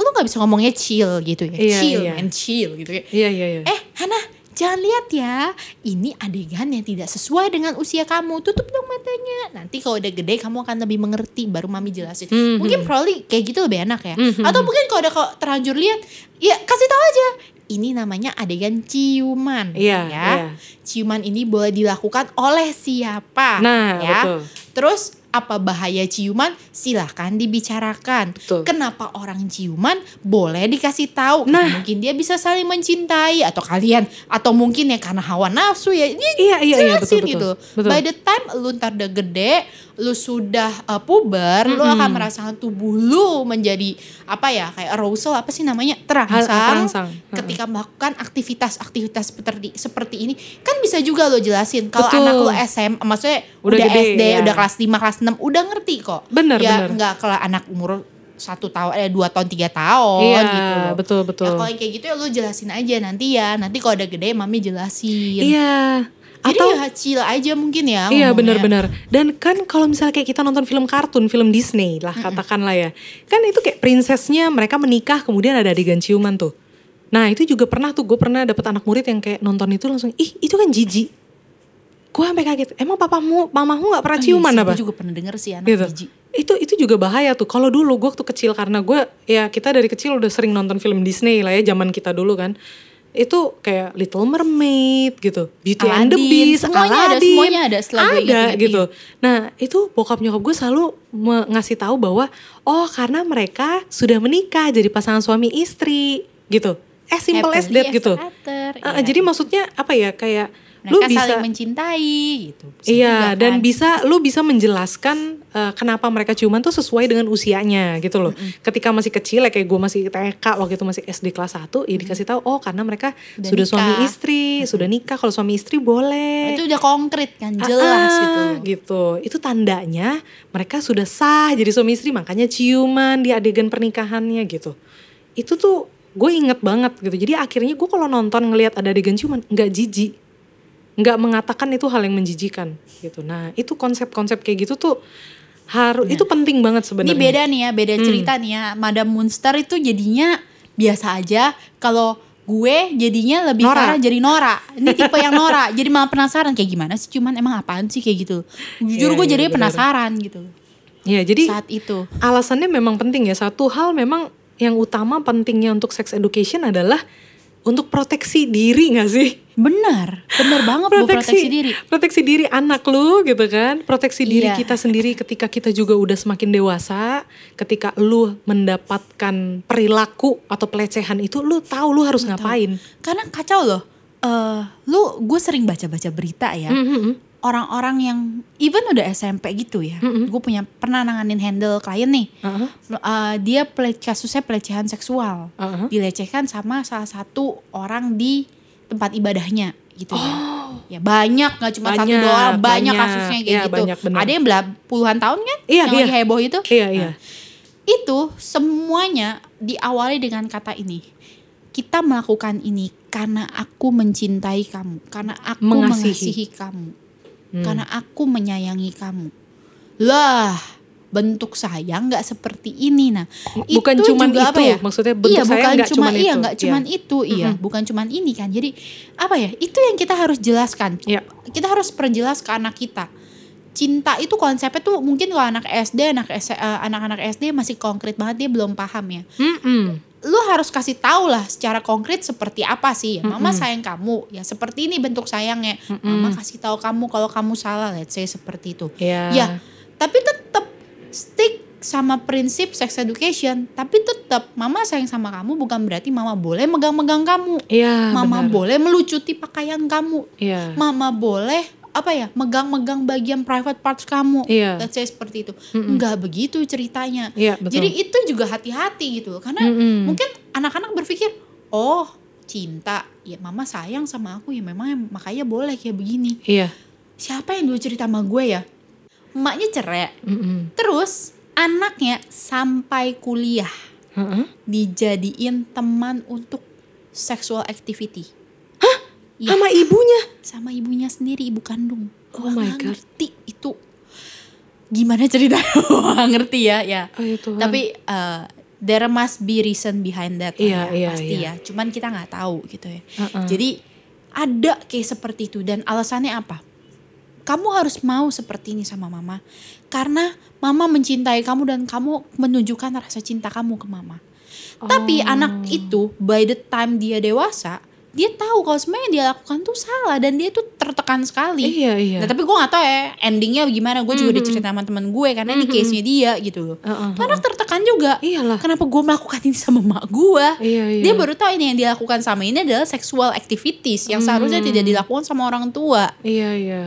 B: lu nggak bisa ngomongnya chill gitu ya.
A: Iya,
B: chill
A: iya.
B: man, chill gitu ya.
A: Iya iya iya.
B: Eh, Hana, jangan lihat ya. Ini adegan yang tidak sesuai dengan usia kamu. Tutup dong matanya. Nanti kalau udah gede kamu akan lebih mengerti baru mami jelasin.
A: Mhm.
B: Mungkin probably kayak gitu lebih enak ya.
A: Mhm.
B: Atau mungkin kalau udah kok terlanjur lihat, ya kasih tahu aja. Ini namanya adegan ciuman.
A: Iya,
B: ya.
A: iya.
B: Ciuman ini boleh dilakukan oleh siapa?
A: Nah,
B: ya.
A: betul.
B: Terus apa bahaya ciuman? Silahkan dibicarakan.
A: Betul.
B: Kenapa orang ciuman boleh dikasih tahu?
A: Nah.
B: mungkin dia bisa saling mencintai atau kalian atau mungkin ya karena hawa nafsu ya. Ini
A: Iya, iya, iya, betul, betul.
B: gitu.
A: Betul.
B: By the time lu ntar udah gede, lu sudah uh, puber, lu
A: Mm-mm.
B: akan merasakan tubuh lu menjadi apa ya kayak arousal apa sih namanya terangsang,
A: terangsang.
B: ketika melakukan aktivitas-aktivitas seperti seperti ini kan bisa juga lo jelasin kalau anak lu SM maksudnya
A: Udah
B: udah,
A: gede,
B: SD
A: ya.
B: udah kelas 5 kelas 6 udah ngerti kok
A: Bener,
B: ya
A: bener.
B: nggak kalau anak umur satu tahun eh dua tahun tiga tahun
A: Iya,
B: gitu loh.
A: betul, betul.
B: Ya, kalau kayak gitu ya lu jelasin aja nanti ya nanti kalau udah gede mami jelasin.
A: Iya.
B: Jadi
A: Atau
B: ya chill aja mungkin ya.
A: Iya benar-benar. Dan kan kalau misalnya kayak kita nonton film kartun, film Disney lah katakanlah ya. Kan itu kayak princessnya mereka menikah kemudian ada adegan ciuman tuh. Nah itu juga pernah tuh gue pernah dapet anak murid yang kayak nonton itu langsung ih itu kan jijik. Gue sampai kaget. Emang papamu, mamamu nggak pernah
B: Oh, iya
A: ciuman
B: sih,
A: apa?
B: Gue juga pernah denger sih anak
A: gitu.
B: jijik.
A: Itu itu juga bahaya tuh. Kalau dulu gue waktu kecil karena gue ya kita dari kecil udah sering nonton film Disney lah ya zaman kita dulu kan. Itu kayak Little Mermaid gitu, Beauty and the
B: Aladdin,
A: Beast,
B: semuanya ada,
A: Aladdin.
B: semuanya ada setelah gue
A: Ada gitu. Nah itu bokap nyokap gue selalu ngasih tahu bahwa oh karena mereka sudah menikah jadi pasangan suami istri gitu. Eh simple as
B: Happily
A: that gitu.
B: after,
A: Uh,
B: iya.
A: jadi maksudnya apa ya kayak
B: mereka
A: lu bisa
B: saling mencintai gitu. Bisa
A: Iya,
B: juga
A: dan
B: kan.
A: bisa lu bisa menjelaskan uh, kenapa mereka ciuman tuh sesuai dengan usianya gitu loh. Ketika masih kecil ya kayak gue masih TK waktu itu masih SD kelas 1 ya dikasih tahu oh karena mereka
B: Udah
A: sudah suami
B: nikah.
A: istri, sudah nikah. Kalau suami istri boleh.
B: itu udah konkret kan
A: Ah,
B: jelas
A: ah,
B: gitu.
A: gitu. Itu tandanya mereka sudah sah jadi suami istri makanya ciuman di adegan pernikahannya gitu. Itu tuh gue inget banget gitu. Jadi akhirnya gue kalau nonton ngelihat ada adegan ciuman nggak jijik, nggak mengatakan itu hal yang menjijikan gitu. Nah itu konsep-konsep kayak gitu tuh harus itu penting banget
B: Ini
A: sebenarnya.
B: beda nih ya, beda
A: Hmm.
B: cerita nih ya. Madam Moonstar itu jadinya biasa aja. Kalau gue jadinya lebih
A: Nora.
B: parah jadi Nora. Ini tipe yang Nora. Jadi malah penasaran kayak gimana sih cuman emang apaan sih kayak gitu. Jujur
A: Iya,
B: gue
A: iya,
B: jadinya
A: benar.
B: penasaran gitu.
A: Ya jadi
B: Saat itu.
A: alasannya memang penting ya. Satu hal memang yang utama pentingnya untuk sex education adalah untuk proteksi diri gak sih?
B: Benar, benar banget bu proteksi diri.
A: proteksi diri anak lu gitu kan proteksi diri
B: Iya.
A: kita sendiri ketika kita juga udah semakin dewasa ketika lu mendapatkan perilaku atau pelecehan itu lu tahu lu harus ngapain
B: Karena kacau loh. Eh, lu gue sering baca-baca berita ya.
A: Mhm.
B: Orang-orang yang even udah SMP gitu ya. Gue punya pernah nanganin handle klien nih.
A: Heeh.
B: Eh, dia pele- kasusnya pelecehan seksual.
A: Heeh.
B: Dilecehkan sama salah satu orang di tempat ibadahnya gitu ya.
A: Oh.
B: Ya banyak nggak cuma satu
A: Banyak,
B: doang, banyak,
A: banyak.
B: kasusnya kayak
A: Iya,
B: gitu.
A: banyak.
B: Ada yang belah puluhan tahun kan?
A: Iya,
B: yang
A: iya.
B: lagi heboh itu.
A: iya iya
B: Itu semuanya diawali dengan kata ini. kita melakukan ini karena aku mencintai kamu, karena aku
A: Mengasihi.
B: mengasihi, kamu,
A: Hmm.
B: karena aku menyayangi kamu. Lah, bentuk sayang nggak seperti ini. Nah,
A: Bukan
B: itu
A: cuman
B: juga
A: itu,
B: apa ya?
A: maksudnya bentuk
B: iya,
A: sayang nggak
B: cuma iya,
A: itu.
B: nggak cuman
A: Iya.
B: itu, iya, bukan cuman ini kan. Jadi apa ya? Itu yang kita harus jelaskan.
A: Iya.
B: Kita harus perjelas ke anak kita. Cinta itu konsepnya tuh mungkin kalau anak SD, anak eh, anak-anak SD masih konkret banget dia belum paham ya
A: Mm-mm.
B: Lu harus kasih tahu lah secara konkret seperti apa sih ya mama sayang kamu ya seperti ini bentuk sayangnya mama kasih tahu kamu kalau kamu salah let's say seperti itu
A: Iya.
B: ya tapi tetap stick sama prinsip sex education tapi tetap mama sayang sama kamu bukan berarti mama boleh megang-megang kamu
A: Iya.
B: mama
A: benar.
B: boleh melucuti pakaian kamu
A: Iya.
B: mama boleh apa ya megang-megang bagian private parts kamu
A: Iya.
B: let's say seperti itu nggak begitu ceritanya
A: Iya, betul.
B: jadi itu juga hati-hati gitu karena
A: Mm-mm.
B: mungkin anak-anak berpikir oh cinta ya mama sayang sama aku ya memang makanya boleh kayak begini
A: Iya.
B: siapa yang dulu cerita sama gue ya emaknya cerai
A: Mm-mm.
B: terus anaknya sampai kuliah
A: Heeh.
B: dijadiin teman untuk sexual activity Iya.
A: Sama ibunya.
B: sama ibunya sendiri ibu kandung
A: Oh
B: Gua
A: my God.
B: ngerti itu gimana ceritanya Gua ngerti ya ya
A: Oh ya Tuhan.
B: tapi uh, there must be reason behind that lah
A: Iya,
B: ya,
A: iya,
B: pasti
A: iya.
B: ya cuman kita nggak tahu gitu ya
A: Heeh.
B: jadi ada kayak seperti itu dan alasannya apa kamu harus mau seperti ini sama mama karena mama mencintai kamu dan kamu menunjukkan rasa cinta kamu ke mama tapi
A: Oh.
B: anak itu by the time dia dewasa dia tahu kalau sebenarnya yang dia lakukan tuh salah dan dia tuh tertekan sekali
A: Iya, iya.
B: Nah tapi gue gak tahu ya endingnya gimana. Gue juga udah cerita sama teman gue karena ini case-nya dia gitu loh.
A: Heeh,
B: Tuh anak tertekan juga.
A: Iyalah.
B: Kenapa gue melakukan ini sama mak gue?
A: Iya, iya.
B: Dia baru tahu ini yang dia lakukan sama ini adalah sexual activities yang seharusnya tidak dilakukan sama orang tua.
A: Iya, iya.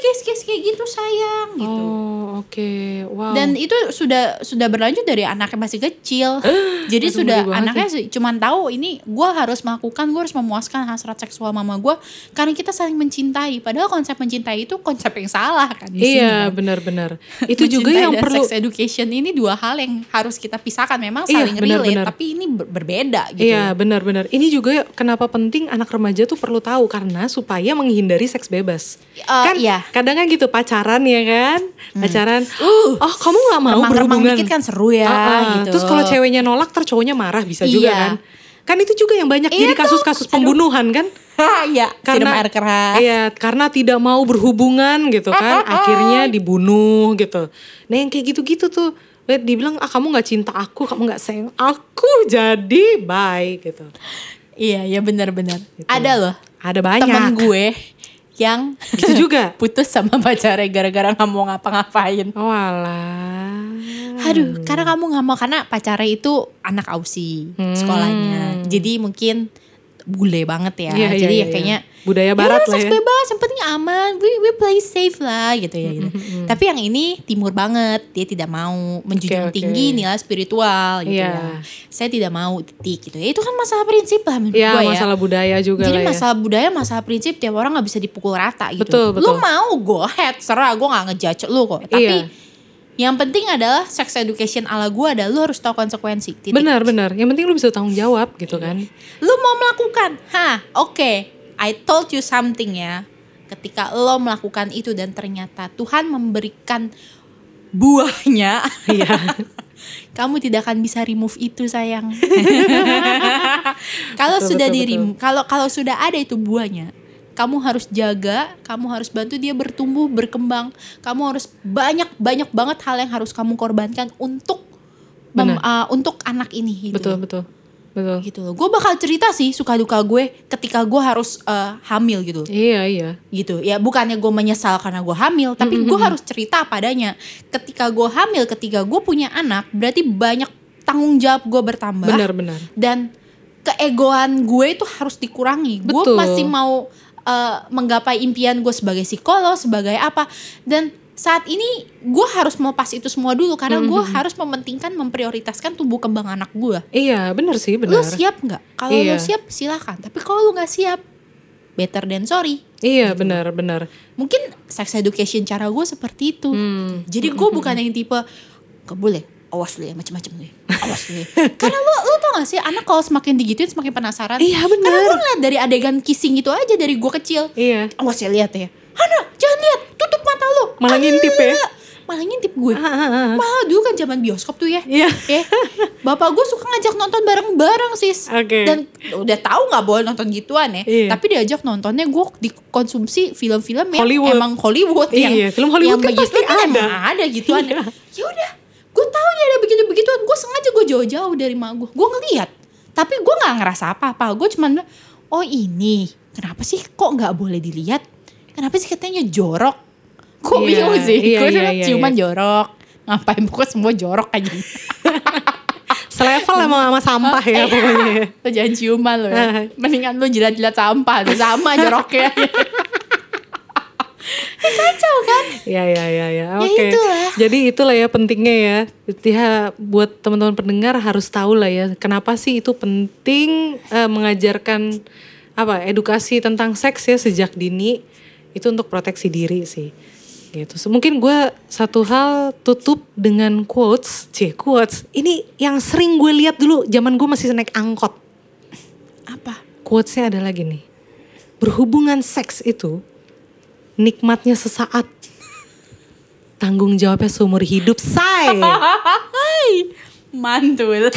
B: Case-case kayak gitu sayang gitu.
A: Oh, oke. Wow.
B: Dan itu sudah sudah berlanjut dari anaknya masih kecil. Jadi
A: Aduh,
B: sudah anaknya sih cuman tahu ini gue harus melakukan, gue harus memuaskan hasrat seksual mama gue karena kita saling mencintai. Padahal konsep mencintai itu konsep yang salah kan di sini
A: Iya,
B: kan.
A: benar-benar. Itu juga yang
B: dan
A: perlu
B: sex education ini dua hal yang harus kita pisahkan. Memang
A: Iya,
B: saling
A: benar,
B: relate
A: benar.
B: tapi ini ber- berbeda gitu.
A: Iya benar-benar. Ini juga kenapa penting anak remaja tuh perlu tahu karena supaya menghindari seks bebas.
B: Eh,
A: kan
B: iya.
A: Kadang kan gitu pacaran ya kan, pacaran.
B: Uh,
A: oh kamu nggak mau
B: remang-remang
A: berhubungan?
B: dikit kan seru ya,
A: Ah, ah.
B: gitu.
A: Terus kalau ceweknya nolak, ter cowoknya marah bisa juga
B: Iya.
A: kan? Kan itu juga yang banyak
B: Iya
A: jadi kasus-kasus pembunuhan kan?
B: Iya,
A: Karena
B: air keras.
A: Iya, karena tidak mau berhubungan gitu kan, akhirnya dibunuh gitu. Nah yang kayak gitu-gitu tuh, lihat dibilang ah kamu nggak cinta aku, kamu nggak sayang aku, jadi bye gitu.
B: Iya, iya benar-benar. Ada loh
A: Ada banyak.
B: temen gue yang
A: Gitu juga.
B: putus sama pacarnya gara-gara nggak mau ngapa-ngapain.
A: Oh alah.
B: Aduh, karena kamu nggak mau karena pacarnya itu anak Aussie
A: Hmm.
B: sekolahnya. Jadi mungkin bule banget ya.
A: Iya, iya,
B: Jadi
A: iya,
B: ya kayaknya
A: budaya barat
B: ya,
A: lah ya.
B: bebas, yang penting aman. We, we play safe lah gitu ya. Gitu. Tapi yang ini timur banget, dia tidak mau menjunjung
A: Oke, oke.
B: tinggi nilai spiritual gitu
A: Iya.
B: ya. Saya tidak mau titik gitu. Ya, itu kan masalah prinsip lah menurut
A: Ya
B: gue ya.
A: masalah budaya juga
B: Jadi
A: lah ya.
B: masalah budaya, masalah prinsip tiap orang nggak bisa dipukul rata gitu.
A: Betul, betul.
B: Lu mau go ahead, serah gue nggak ngejudge lu kok. Tapi
A: Iya.
B: yang penting adalah sex education ala gue adalah lu harus tahu konsekuensi. Titik.
A: Benar benar. Yang penting lu bisa tanggung jawab gitu kan.
B: Lu mau melakukan, hah? Oke, I told you something ya. Ketika lo melakukan itu dan ternyata Tuhan memberikan buahnya,
A: Iya.
B: kamu tidak akan bisa remove itu sayang. kalau sudah
A: betul,
B: di kalau kalau sudah ada itu buahnya, kamu harus jaga, kamu harus bantu dia bertumbuh, berkembang. Kamu harus banyak banyak banget hal yang harus kamu korbankan untuk mem-
A: Benar.
B: uh, untuk anak ini gitu.
A: betul betul. Betul.
B: Gitu loh. Gue bakal cerita sih suka duka gue ketika gue harus uh, hamil gitu
A: Iya iya.
B: gitu ya bukannya gue menyesal karena gue hamil tapi gue harus cerita padanya ketika gue hamil ketika gue punya anak berarti banyak tanggung jawab gue bertambah
A: Benar benar.
B: dan keegoan gue itu harus dikurangi gue masih mau uh, menggapai impian gue sebagai psikolog sebagai apa dan saat ini gue harus melepas itu semua dulu karena gue harus mementingkan memprioritaskan tumbuh kembang anak gue
A: Iya benar sih
B: lu
A: benar.
B: siap nggak kalau lu
A: Iya.
B: siap silahkan tapi kalau lu nggak siap better than sorry
A: Iya benar benar.
B: mungkin sex education cara gue seperti itu
A: Hmm.
B: jadi gue bukan yang tipe gak boleh awas lu ya macam-macam lu ya. awas lu ya. karena lu lu tau gak sih anak kalau semakin digituin semakin penasaran
A: Iya, bener.
B: karena gue ngeliat dari adegan kissing itu aja dari gue kecil
A: Iya.
B: awas ya lihat ya Hana jangan lihat tutup mata lu
A: Malah ngintip ya?
B: malah ngintip gue
A: Ah, ah, ah.
B: Malah dulu kan zaman bioskop tuh ya
A: Iya.
B: Eh, bapak gue suka ngajak nonton bareng-bareng sis
A: Oke.
B: Dan udah tahu nggak boleh nonton gituan ya
A: Iya.
B: Tapi diajak nontonnya gue dikonsumsi film-film yang
A: Hollywood.
B: emang Hollywood yang,
A: Iya, film Hollywood
B: yang
A: kan
B: begitu
A: pasti
B: kan
A: ada.
B: emang ada gituan
A: Iya.
B: Ya udah gue tahu ya ada begitu-begituan Gue sengaja gue jauh-jauh dari mak gue Gue ngeliat Tapi gue nggak ngerasa apa-apa Gue cuman oh ini Kenapa sih kok nggak boleh dilihat Kenapa sih katanya jorok Kok
A: Iya,
B: bingung sih
A: iya,
B: Gue
A: iya,
B: bilang,
A: iya,
B: ciuman
A: iya.
B: jorok Ngapain pokoknya semua jorok aja
A: Selevel emang sama sampah ya pokoknya.
B: Lo jangan ciuman lo ya. Mendingan lo jilat-jilat sampah tuh sama joroknya. Ya, Kacau kan?
A: Ya ya ya ya.
B: Ya
A: Oke.
B: itulah.
A: Jadi itulah ya pentingnya ya. Ya buat teman-teman pendengar harus tahu lah ya kenapa sih itu penting eh, mengajarkan apa edukasi tentang seks ya sejak dini itu untuk proteksi diri sih. Gitu. So, mungkin gue satu hal tutup dengan quotes, cie quotes. Ini yang sering gue lihat dulu zaman gue masih naik angkot.
B: Apa?
A: Quotesnya ada lagi nih. Berhubungan seks itu nikmatnya sesaat. Tanggung jawabnya seumur hidup, say.
B: Mantul.